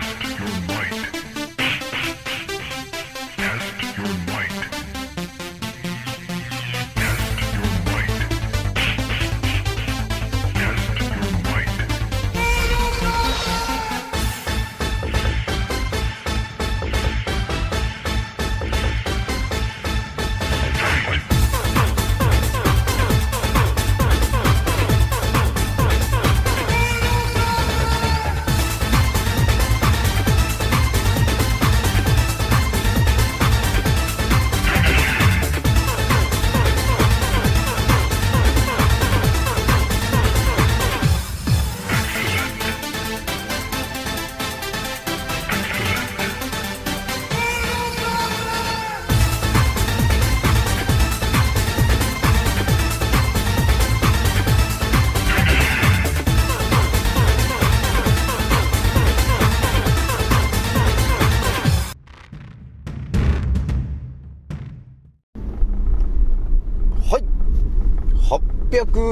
Test your might.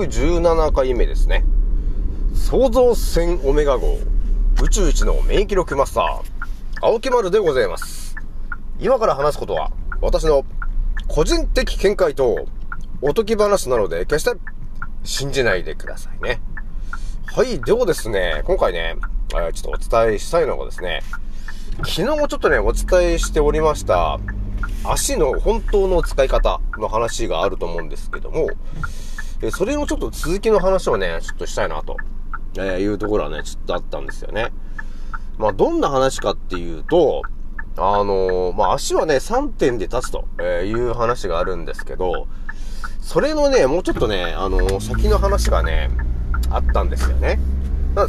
617回目ですね。創造船オメガ号、宇宙一の免疫力マスター、青木丸でございます。今から話すことは、私の個人的見解とおとぎ話なので、決して信じないでくださいね。はい、ではですね、今回ね、ちょっとお伝えしたいのがですね、昨日ちょっとね、お伝えしておりました、足の本当の使い方の話があると思うんですけども、えそれのちょっと続きの話をね、ちょっとしたいなと、えいうところはね、ちょっとあったんですよね。まあ、どんな話かっていうと、あのー、まあ、足はね、3点で立つという話があるんですけど、それのね、もうちょっとね、あのー、先の話がね、あったんですよね。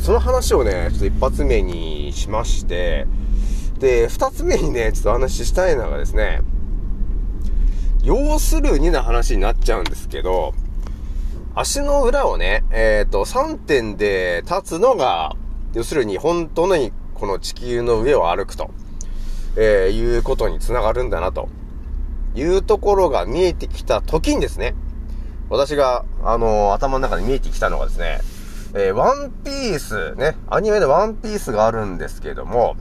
その話をね、ちょっと一発目にしまして、で、二つ目にね、ちょっと話したいのがですね、要するにな話になっちゃうんですけど、足の裏をね、えっ、ー、と、3点で立つのが、要するに本当のこの地球の上を歩くと、えー、いうことにつながるんだなと、いうところが見えてきた時にですね、私が、あのー、頭の中に見えてきたのがですね、えー、ワンピース、ね、アニメでワンピースがあるんですけれども、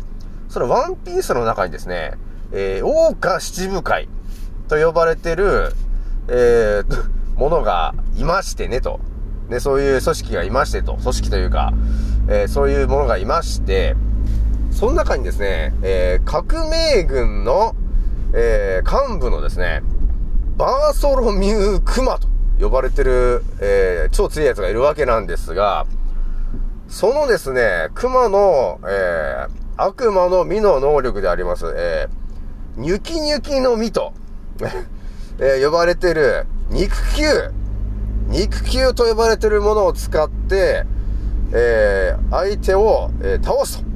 そのワンピースの中にですね、えー、大岡七部会と呼ばれてる、えー、ものがいましてねと。ね、そういう組織がいましてと。組織というか、えー、そういうものがいまして、その中にですね、えー、革命軍の、えー、幹部のですね、バーソロミュークマと呼ばれてる、え超強いやつがいるわけなんですが、そのですね、熊の、え悪魔の実の能力であります、えニュキニュキの実と、え呼ばれてる、肉球肉球と呼ばれてるものを使って、えー、相手を、えー、倒すと。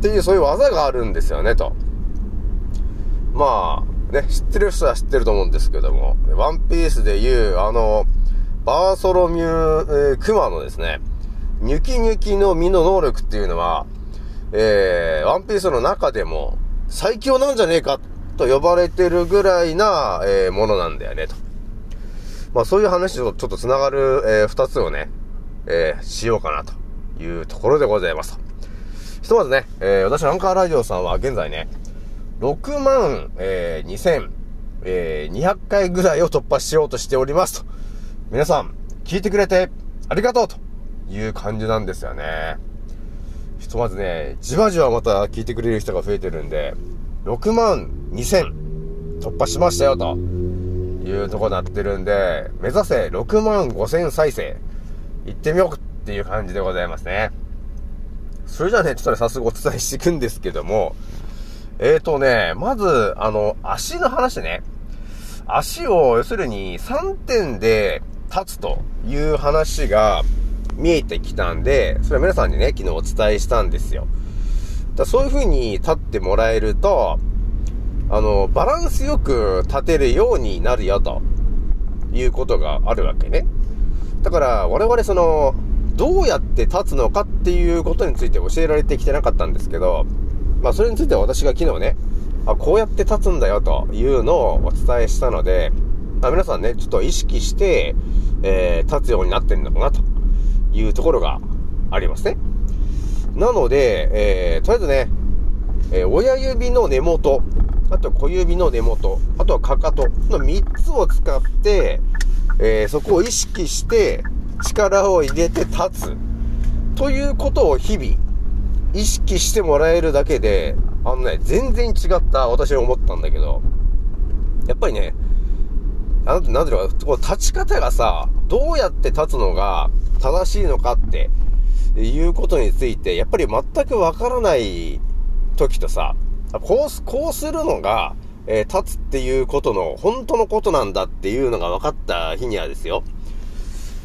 っていうそういう技があるんですよね、と。まあ、ね、知ってる人は知ってると思うんですけども、ワンピースでいう、あの、バーソロミュー、えー、クマのですね、ニュキニュキの実の能力っていうのは、えー、ワンピースの中でも最強なんじゃねえかと呼ばれてるぐらいな、えー、ものなんだよね、と。まあそういう話とちょっと繋がる、えー、二つをね、えー、しようかなというところでございますと。ひとまずね、えー、私、アンカーラジオさんは現在ね、6万、えー、2000、えー、200回ぐらいを突破しようとしておりますと。皆さん、聞いてくれてありがとうという感じなんですよね。ひとまずね、じわじわまた聞いてくれる人が増えてるんで、6万2000突破しましたよと。いうとこになってるんで、目指せ6万5千再生、行ってみようっていう感じでございますね。それじゃあね、ちょっとね、早速お伝えしていくんですけども、えーとね、まず、あの、足の話ね。足を、要するに3点で立つという話が見えてきたんで、それは皆さんにね、昨日お伝えしたんですよ。だそういう風に立ってもらえると、あの、バランスよく立てるようになるよ、ということがあるわけね。だから、我々その、どうやって立つのかっていうことについて教えられてきてなかったんですけど、まあ、それについては私が昨日ね、あ、こうやって立つんだよ、というのをお伝えしたので、あ、皆さんね、ちょっと意識して、えー、立つようになってんのかな、というところがありますね。なので、えー、とりあえずね、えー、親指の根元、あと小指の根元、あとはかかとの3つを使って、えー、そこを意識して力を入れて立つ。ということを日々意識してもらえるだけで、あのね、全然違った私は思ったんだけど、やっぱりね、なんて、なんていうのか、こう立ち方がさ、どうやって立つのが正しいのかっていうことについて、やっぱり全くわからない時とさ、こうす、こうするのが、えー、立つっていうことの本当のことなんだっていうのが分かった日にはですよ。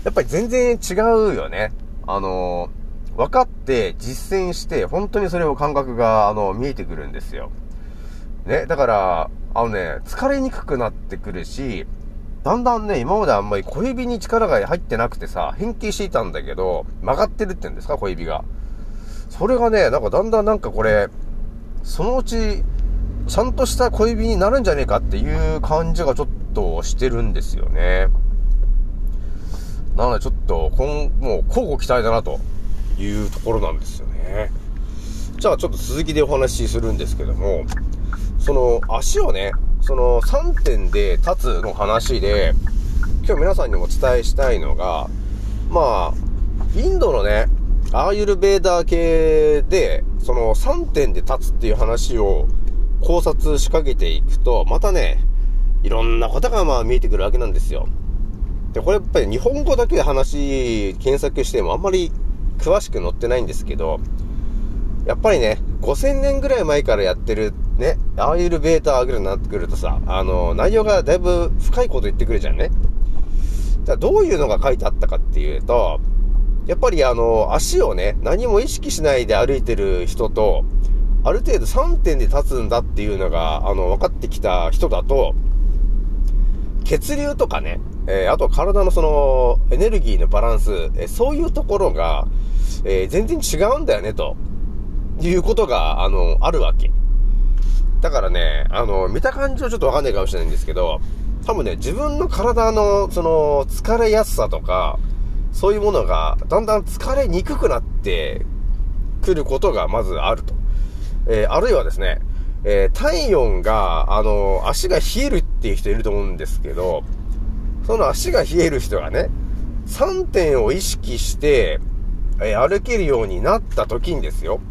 やっぱり全然違うよね。あのー、分かって実践して、本当にそれを感覚が、あの、見えてくるんですよ。ね、だから、あのね、疲れにくくなってくるし、だんだんね、今まであんまり小指に力が入ってなくてさ、変形していたんだけど、曲がってるって言うんですか、小指が。それがね、なんかだんだんなんかこれ、そのうち、ちゃんとした小指になるんじゃねえかっていう感じがちょっとしてるんですよね。なのでちょっと、今、もう交互期待だなというところなんですよね。じゃあちょっと続きでお話しするんですけども、その足をね、その3点で立つの話で、今日皆さんにもお伝えしたいのが、まあ、インドのね、アーユルベーダー系で、その3点で立つっていう話を考察しかけていくと、またね、いろんなことがまあ見えてくるわけなんですよ。で、これやっぱり日本語だけで話検索してもあんまり詳しく載ってないんですけど、やっぱりね、5000年ぐらい前からやってるね、ああいうベーターぐらいになってくるとさ、あの、内容がだいぶ深いこと言ってくるじゃんね。じゃあどういうのが書いてあったかっていうと、やっぱりあの、足をね、何も意識しないで歩いてる人と、ある程度3点で立つんだっていうのが、あの、分かってきた人だと、血流とかね、えー、あと体のその、エネルギーのバランス、えー、そういうところが、えー、全然違うんだよね、ということが、あの、あるわけ。からね、あの、見た感じはちょっとわかんないかもしれないんですけど、多分ね、自分の体の、その、疲れやすさとか、そういうものが、だんだん疲れにくくなってくることがまずあると。えー、あるいはですね、えー、体温が、あの、足が冷えるっていう人いると思うんですけど、その足が冷える人がね、3点を意識して、えー、歩けるようになった時にですよ。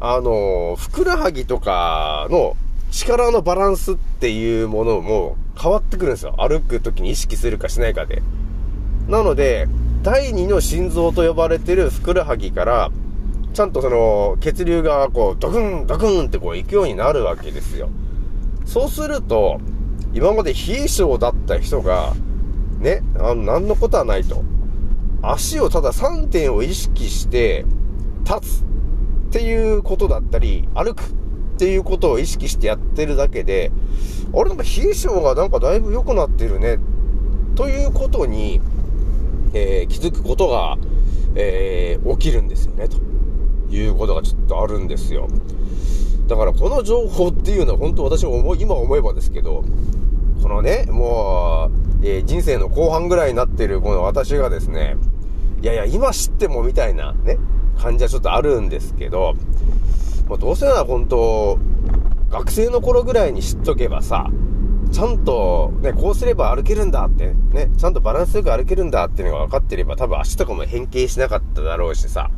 あの、ふくらはぎとかの力のバランスっていうものも変わってくるんですよ。歩く時に意識するかしないかで。なので、第二の心臓と呼ばれてるふくらはぎから、ちゃんとその血流がこうドクンドクンってこう行くようになるわけですよ。そうすると、今まで冷え性だった人が、ね、あの、何のことはないと。足をただ3点を意識して立つ。っていうことだったり、歩くっていうことを意識してやってるだけで、あれなんか冷え性がなんかだいぶ良くなってるね、ということに、えー、気づくことが、えー、起きるんですよね、ということがちょっとあるんですよ。だからこの情報っていうのは本当私も思い、今思えばですけど、このね、もう、えー、人生の後半ぐらいになってるこの私がですね、いやいや、今知ってもみたいなね、感じはちょっとあるんですけど、まあ、どうせなら本当、学生の頃ぐらいに知っとけばさ、ちゃんと、ね、こうすれば歩けるんだって、ね、ちゃんとバランスよく歩けるんだっていうのが分かってれば、多分足とかも変形しなかっただろうしさ、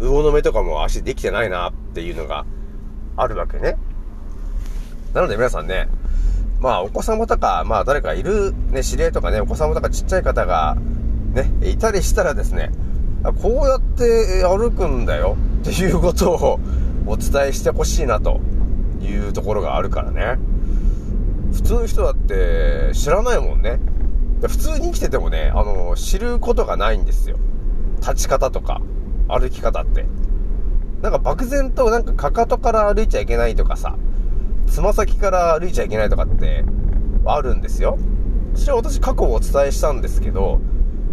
魚の目とかも足できてないなっていうのがあるわけね。なので皆さんね、まあお子様とか、まあ誰かいるね、知り合いとかね、お子様とかちっちゃい方が、ね、いたりしたらですね、こうやって歩くんだよっていうことをお伝えしてほしいなというところがあるからね。普通の人だって知らないもんね。普通に生きててもね、あの、知ることがないんですよ。立ち方とか、歩き方って。なんか漠然となんかかかとから歩いちゃいけないとかさ、つま先から歩いちゃいけないとかってあるんですよ。それは私過去お伝えしたんですけど、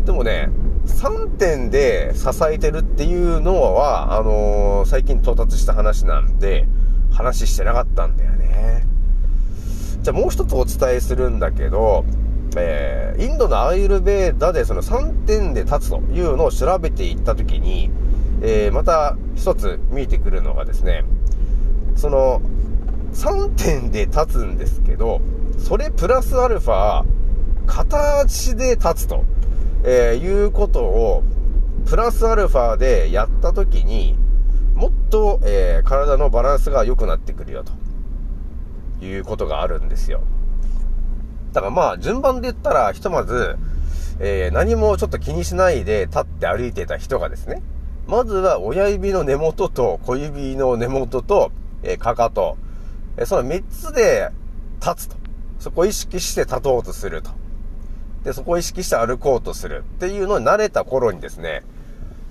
でもね、3点で支えてるっていうのは、あのー、最近到達した話なんで、話してなかったんだよね。じゃあもう一つお伝えするんだけど、えー、インドのアイルベーダでその3点で立つというのを調べていったときに、えー、また一つ見えてくるのがですね、その、3点で立つんですけど、それプラスアルファ、片足で立つと、えー、いうことを、プラスアルファでやった時に、もっと、えー、体のバランスが良くなってくるよ、ということがあるんですよ。だからまあ、順番で言ったら、ひとまず、えー、何もちょっと気にしないで立って歩いてた人がですね、まずは親指の根元と小指の根元と、えー、かかと、えー、その3つで立つと。そこを意識して立とうとすると。で、そこを意識して歩こうとするっていうのに慣れた頃にですね、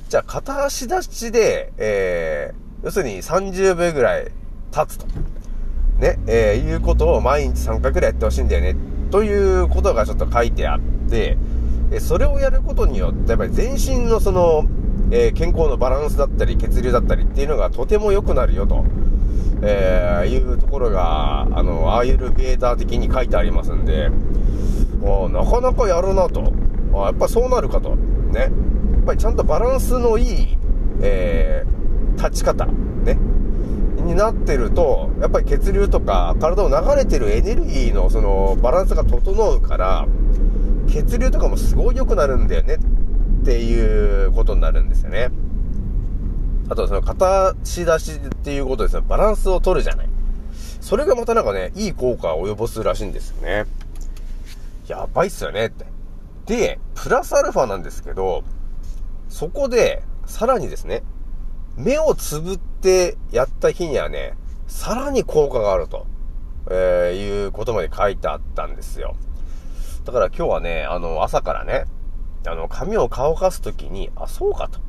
じゃあ片足立ちで、えー、要するに30秒ぐらい立つと。ね、えー、いうことを毎日3回ぐらいやってほしいんだよね。ということがちょっと書いてあって、えそれをやることによって、やっぱり全身のその、えー、健康のバランスだったり、血流だったりっていうのがとても良くなるよと、えー、いうところが、あの、アーユルベーター的に書いてありますんで、あなかなかやるなと。あやっぱそうなるかと。ね。やっぱりちゃんとバランスのいい、えー、立ち方、ね。になってると、やっぱり血流とか体を流れてるエネルギーのそのバランスが整うから、血流とかもすごい良くなるんだよねっていうことになるんですよね。あとその片足出しっていうことですね、バランスを取るじゃない。それがまたなんかね、いい効果を及ぼすらしいんですよね。やばいっすよねって。で、プラスアルファなんですけど、そこで、さらにですね、目をつぶってやった日にはね、さらに効果があると、えー、いうことまで書いてあったんですよ。だから今日はね、あの、朝からね、あの、髪を乾かすときに、あ、そうかと。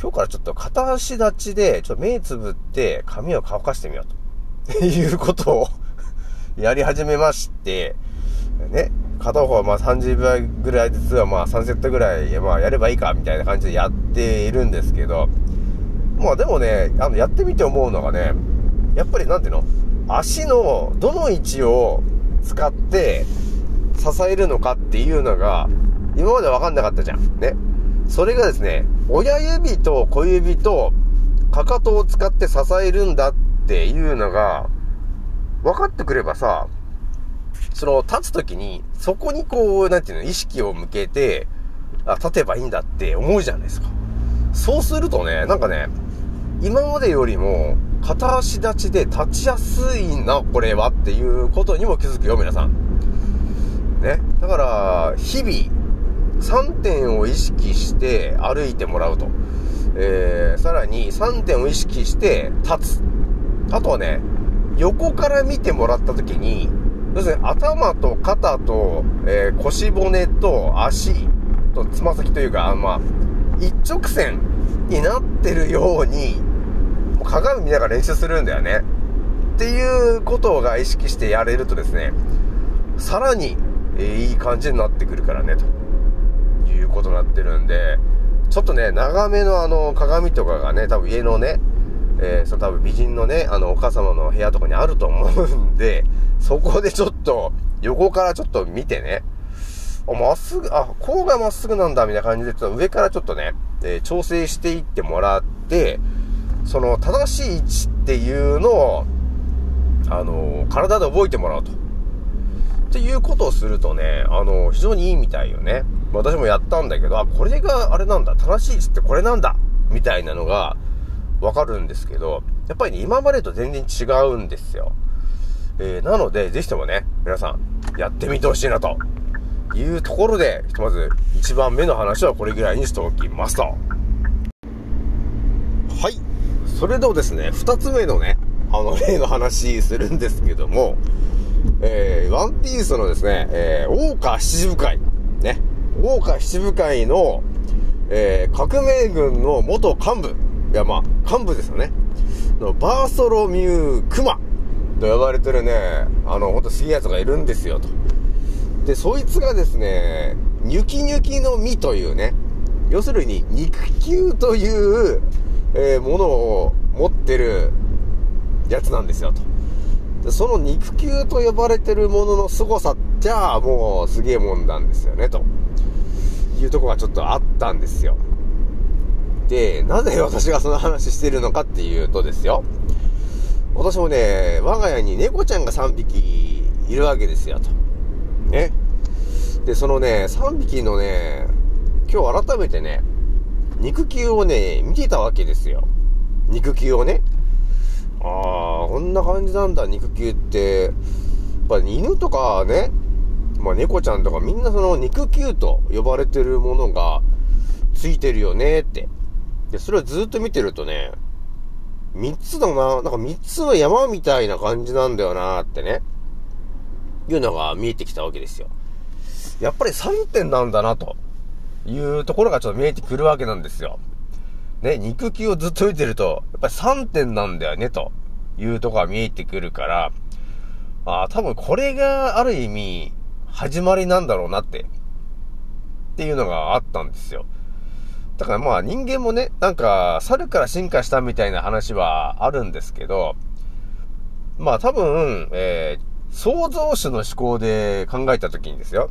今日からちょっと片足立ちで、ちょっと目つぶって髪を乾かしてみようと。いうことを やり始めまして、ね、片方はまあ30秒ぐらいずつはまあ3セットぐらい、まあやればいいかみたいな感じでやっているんですけど、まあでもね、あの、やってみて思うのがね、やっぱりなんていうの？足のどの位置を使って支えるのかっていうのが、今まで分かんなかったじゃん。ね。それがですね、親指と小指とかかとを使って支えるんだっていうのが、分かってくればさ、その、立つときに、そこにこう、なんていうの、意識を向けて、あ、立てばいいんだって思うじゃないですか。そうするとね、なんかね、今までよりも、片足立ちで立ちやすいな、これはっていうことにも気づくよ、皆さん。ね。だから、日々、3点を意識して歩いてもらうと。えー、さらに3点を意識して立つ。あとはね、横から見てもらった時に、要するに頭と肩と、えー、腰骨と足とつま先というか、まあ、一直線になってるように、鏡見ながら練習するんだよね。っていうことが意識してやれるとですね、さらに、えー、いい感じになってくるからね、ということになってるんで、ちょっとね、長めのあの鏡とかがね、多分家のね、えー、その多分美人のね、あの、お母様の部屋とかにあると思うんで、そこでちょっと、横からちょっと見てね、あ、まっすぐ、あ、こうがまっすぐなんだ、みたいな感じで、ちょっと上からちょっとね、えー、調整していってもらって、その、正しい位置っていうのを、あのー、体で覚えてもらうと。っていうことをするとね、あのー、非常にいいみたいよね。私もやったんだけど、あ、これがあれなんだ、正しい位置ってこれなんだ、みたいなのが、わかるんですけど、やっぱりね、今までと全然違うんですよ。えー、なので、ぜひともね、皆さん、やってみてほしいなというところで、ひとまず1番目の話はこれぐらいにしておきますと。はい。それではですね、2つ目のね、あの、例の話するんですけども、えー、ワンピースのですね、えー、大川七部会、ね、大川七部会の、えー、革命軍の元幹部、いや、まあ、幹部ですよね。の、バーソロミュー・クマと呼ばれてるね、あの、ほんとすげえやつがいるんですよ、と。で、そいつがですね、ニュキニュキの実というね、要するに肉球という、えー、ものを持ってるやつなんですよ、と。でその肉球と呼ばれてるものの凄さじゃあもうすげえもんなんですよね、というとこがちょっとあったんですよ。で、なぜ私がその話してるのかっていうとですよ。私もね、我が家に猫ちゃんが3匹いるわけですよ、と。ね。で、そのね、3匹のね、今日改めてね、肉球をね、見てたわけですよ。肉球をね。ああ、こんな感じなんだ、肉球って。やっぱ犬とかね、まあ猫ちゃんとかみんなその肉球と呼ばれてるものがついてるよねって。で、それをずっと見てるとね、三つだな、なんか三つの山みたいな感じなんだよなってね、いうのが見えてきたわけですよ。やっぱり3点なんだな、というところがちょっと見えてくるわけなんですよ。ね、肉球をずっと見てると、やっぱり3点なんだよね、というところが見えてくるから、ああ、多分これがある意味、始まりなんだろうなって、っていうのがあったんですよ。だからまあ人間もね、なんか猿から進化したみたいな話はあるんですけど、まあ多分、えー、創造主の思考で考えた時にですよ。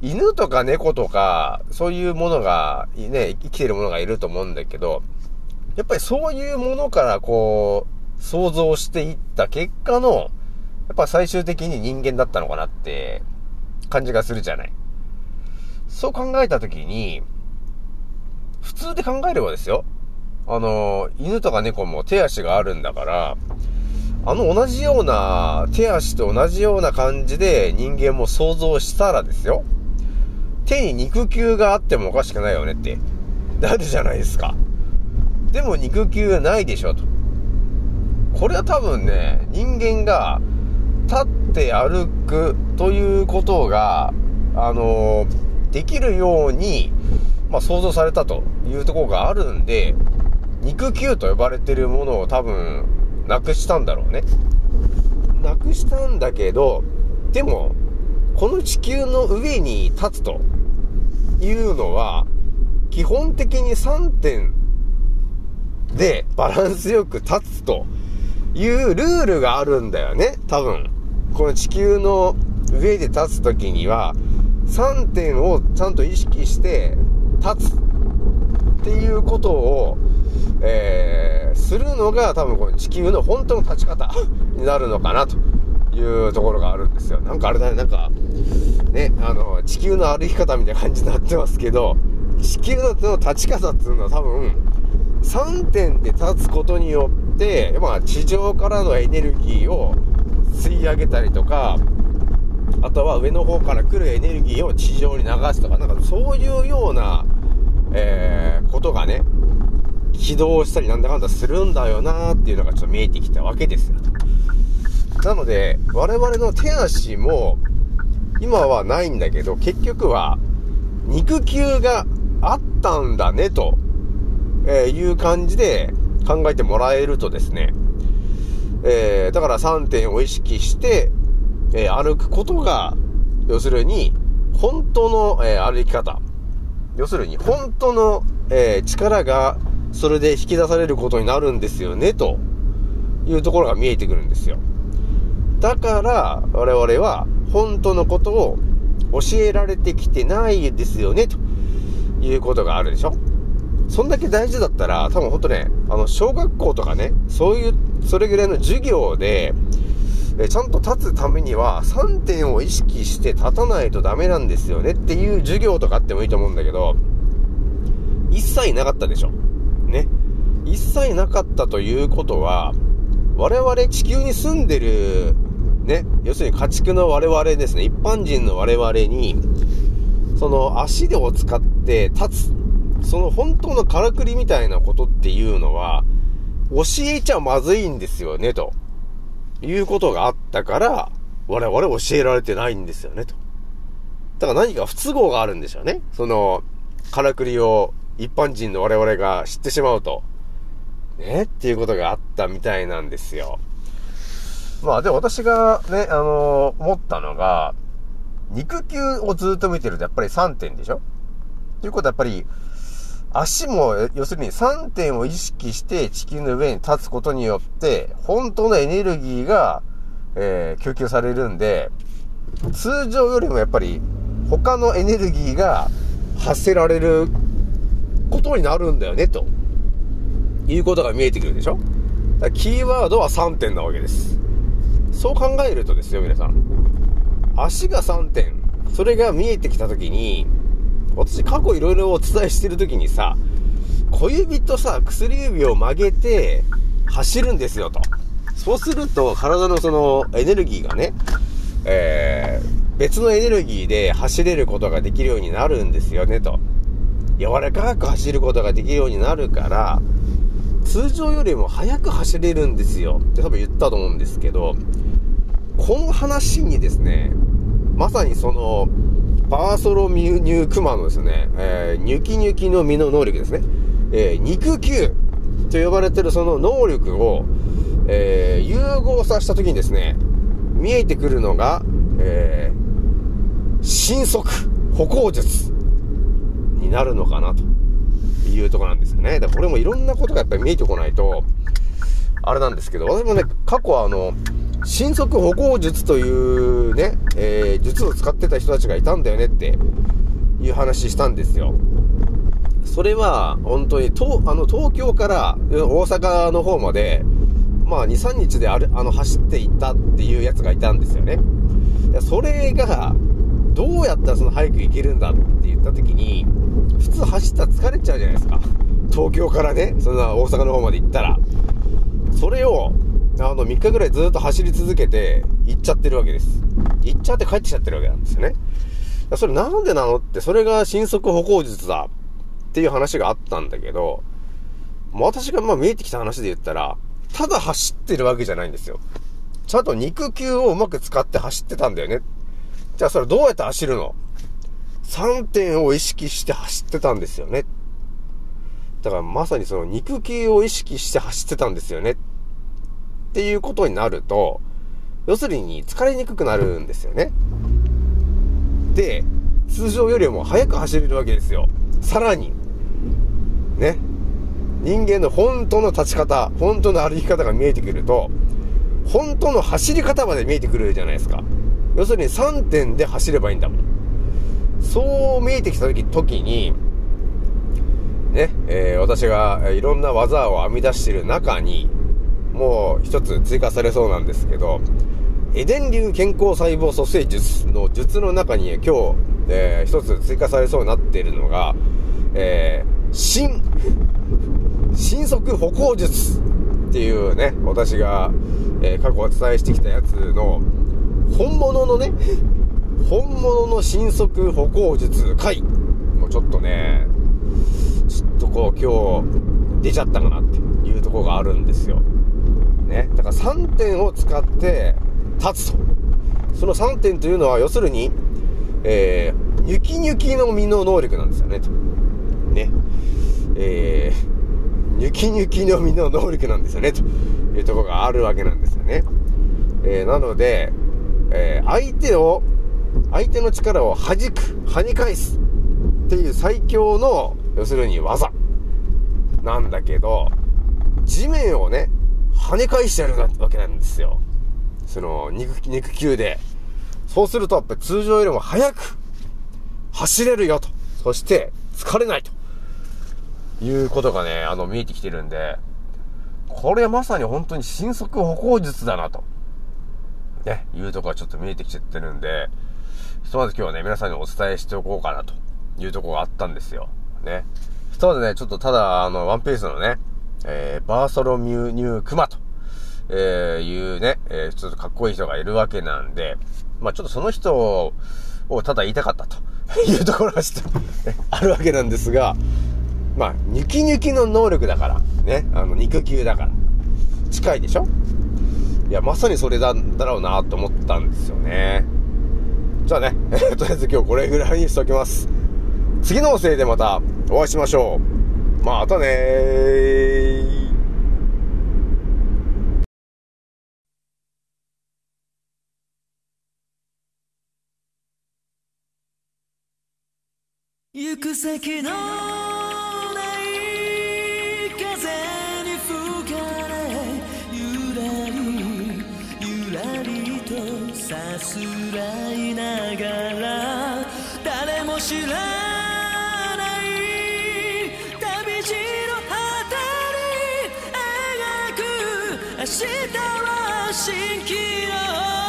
犬とか猫とか、そういうものが、ね、生きてるものがいると思うんだけど、やっぱりそういうものからこう、想像していった結果の、やっぱ最終的に人間だったのかなって感じがするじゃない。そう考えたときに、普通で考えればですよ。あの、犬とか猫も手足があるんだから、あの同じような、手足と同じような感じで人間も想像したらですよ。手に肉球があってもおかしくないよねって、なるじゃないですか。でも肉球ないでしょ、と。これは多分ね、人間が立って歩くということが、あのできるように、まあ、想像されたというところがあるんで、肉球と呼ばれてるものを多分、なくしたんだろうね。なくしたんだけど、でも、この地球の上に立つというのは、基本的に3点でバランスよく立つというルールがあるんだよね、多分。この地球の上で立つ時には、3点をちゃんと意識して立つっていうことを、えー、するのが多分この地球の本当の立ち方 になるのかなというところがあるんですよ。なんかあれだね、なんか、ね、あの、地球の歩き方みたいな感じになってますけど、地球の立ち方っていうのは多分、3点で立つことによって、まあ、地上からのエネルギーを吸い上げたりとか、あとは上の方から来るエネルギーを地上に流すとか、なんかそういうような、えー、ことがね、起動したりなんだかんだするんだよなーっていうのがちょっと見えてきたわけですよ。なので、我々の手足も、今はないんだけど、結局は、肉球があったんだね、と、えいう感じで考えてもらえるとですね、えー、だから3点を意識して、えー、歩くことが、要するに、本当の、えー、歩き方。要するに、本当の、えー、力が、それで引き出されることになるんですよね、というところが見えてくるんですよ。だから、我々は、本当のことを教えられてきてないですよね、ということがあるでしょそんだけ大事だったら、多分ほんとね、あの、小学校とかね、そういう、それぐらいの授業で、えちゃんと立つためには3点を意識して立たないとダメなんですよねっていう授業とかあってもいいと思うんだけど、一切なかったでしょ。ね。一切なかったということは、我々地球に住んでる、ね、要するに家畜の我々ですね、一般人の我々に、その足でを使って立つ、その本当のからくりみたいなことっていうのは、教えちゃまずいんですよね、と。いうことがあったから、我々教えられてないんですよね、と。だから何か不都合があるんでしょうね。その、からくりを一般人の我々が知ってしまうと。ねっていうことがあったみたいなんですよ。まあでも、私がね、あのー、思ったのが、肉球をずっと見てるとやっぱり3点でしょ？ということはやっぱり、足も、要するに3点を意識して地球の上に立つことによって、本当のエネルギーが、えー、供給されるんで、通常よりもやっぱり他のエネルギーが発せられることになるんだよね、ということが見えてくるでしょ？キーワードは3点なわけです。そう考えるとですよ、皆さん。足が3点。それが見えてきたときに、私過去いろいろお伝えしてるときにさ、小指とさ、薬指を曲げて走るんですよと。そうすると体のそのエネルギーがね、えー、別のエネルギーで走れることができるようになるんですよねと。柔らかく走ることができるようになるから、通常よりも速く走れるんですよって多分言ったと思うんですけど、この話にですね、まさにその、バーソロミュニュークマのですね、えー、ニュキニュキの実の能力ですね、えー、肉球と呼ばれてるその能力を、えー、融合させた時にですね、見えてくるのが、えー、新速歩行術になるのかなというとこなんですよね。だからこれもいろんなことがやっぱり見えてこないと、あれなんですけど、私もね、過去はあの、新速歩行術というね、えー、術を使ってた人たちがいたんだよねっていう話したんですよ。それは、本当に、とあの、東京から大阪の方まで、まあ、2、3日である、あの、走っていったっていうやつがいたんですよね。それが、どうやったらその早く行けるんだって言った時に、普通走ったら疲れちゃうじゃないですか。東京からね、そんな大阪の方まで行ったら。それを、あの、3日ぐらいずっと走り続けて、行っちゃってるわけです。行っちゃって帰ってきちゃってるわけなんですよね。それなんでなのって、それが新速歩行術だっていう話があったんだけど、私がまあ見えてきた話で言ったら、ただ走ってるわけじゃないんですよ。ちゃんと肉球をうまく使って走ってたんだよね。じゃあそれどうやって走るの ?3 点を意識して走ってたんですよね。だからまさにその肉球を意識して走ってたんですよね。っていうことになると、要するに疲れにくくなるんですよね。で、通常よりも速く走れるわけですよ。さらに、ね。人間の本当の立ち方、本当の歩き方が見えてくると、本当の走り方まで見えてくるじゃないですか。要するに3点で走ればいいんだもん。そう見えてきた時時に、ね、えー、私がいろんな技を編み出している中に、もう一つ追加されそうなんですけど、エデン流健康細胞蘇生術の術の中に今日、えー、一つ追加されそうになっているのが、えー、新、新速歩行術っていうね、私が、えー、過去お伝えしてきたやつの、本物のね、本物の新速歩行術回もうちょっとね、ちょっとこう今日出ちゃったかなっていうところがあるんですよ。ね。だから3点を使って立つと。その3点というのは、要するに、えー、ニュキニュキの実の能力なんですよね、と。ね。えー、ニュキニュキの実の能力なんですよね、というとこがあるわけなんですよね。えー、なので、えー、相手を、相手の力を弾く、跳ね返すっていう最強の、要するに技なんだけど、地面をね、跳ね返してやるわけなんですよ。その、肉、肉球で。そうすると、やっぱり通常よりも速く走れるよと。そして、疲れないと。いうことがね、あの、見えてきてるんで、これまさに本当に新速歩行術だなと。ね、いうとこがちょっと見えてきちゃってるんで、ひとまず今日はね、皆さんにお伝えしておこうかなというとこがあったんですよ。ね。ひとまずね、ちょっとただ、あの、ワンピースのね、えー、バーソロミューニュークマと、えー、いうね、えー、ちょっとかっこいい人がいるわけなんで、まあちょっとその人をただ言いたかったと いうところがちょっと あるわけなんですが、まあ、ニュキニュキの能力だから、ね、あの、肉球だから、近いでしょ？いや、まさにそれだ、だろうなと思ったんですよね。じゃあね、とりあえず今日これぐらいにしときます。次のせいでまたお会いしましょう。またねー。行く先のない風に吹かれゆらりゆらりとさすらいながら誰も知らない旅路の果てに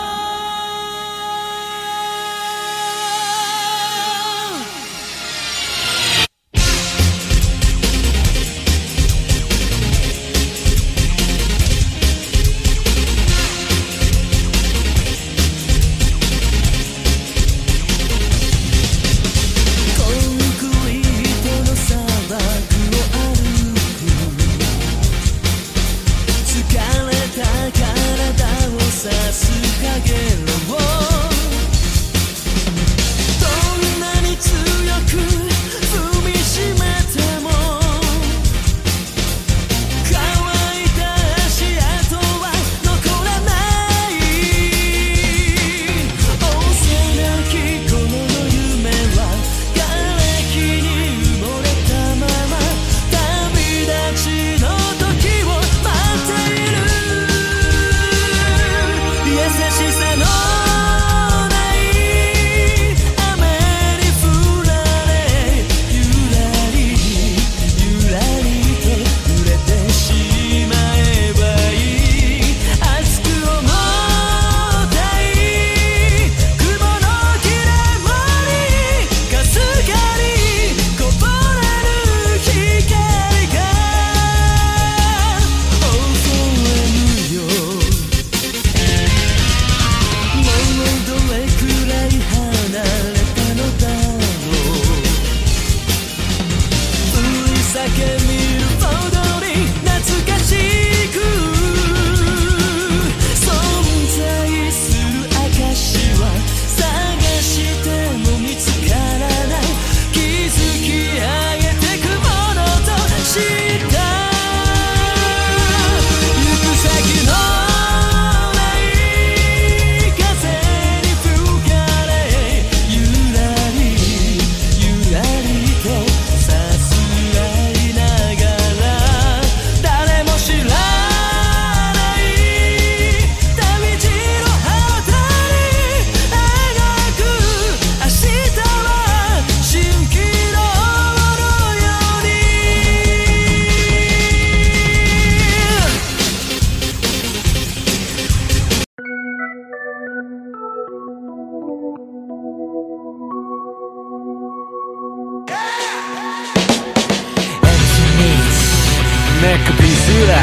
ネックピースだ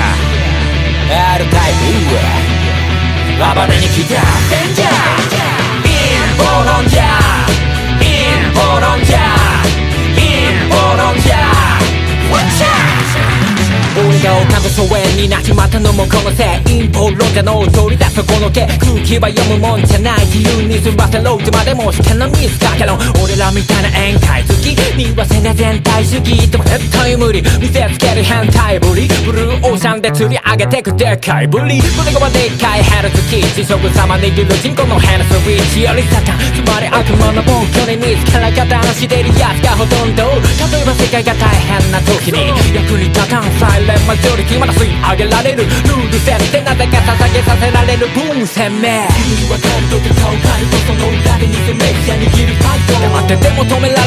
R タイプ暴れに来たデンジャーインボロンジャーインボロンジャー俺が丘の疎遠になっちまったのもこのせい陰謀論者の取り出すこの毛空気は読むもんじゃない自由に済ませろってまでもしてのミスかけろ俺らみたいな宴会好きにはせな全体主義でも絶対無理見せつける変態ぶりブルーオーシャンで釣り上げてくでかいぶり胸がでっかいヘルツキー地食様握る人口のヘルスウィッチよりサタンつまり悪魔の本拠に見つから方のしてるやつがほとんど例えば世界が大変な時に役に立たんサイレンマジョリティまだ吸い上げられる。ルール設定なぜか捧げさせられる。分鮮明。君は感動で顔変えるとその裏で偽メディア握るパイド黙ってても止められ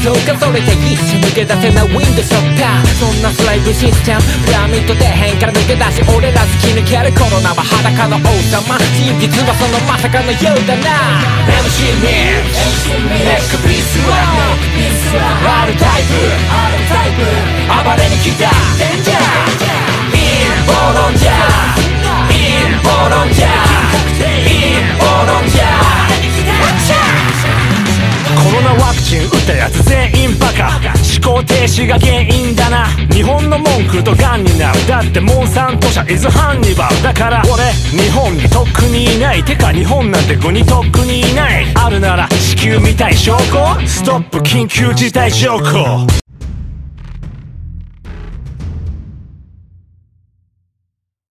ない貧困強化それで一瞬抜け出せないウィンドショッターそんなスライブシステムピラミッド底辺から抜け出し俺ら突き抜けるコロナは裸の王様真実はそのまさかのようだな MC ミックネックピースは R タイプ暴れに来たデンジャーインボロンジャーインボロンジャーインボロンジャーコロナワクチン打ったやつ全員バカ。思考停止が原因だな。日本の文句とガンになる。だってモンサント社イズハンニバル。だから俺日本にとっくにいない。てか日本なんて国にとっくにいない。あるなら地球みたい証拠。ストップ緊急事態証拠。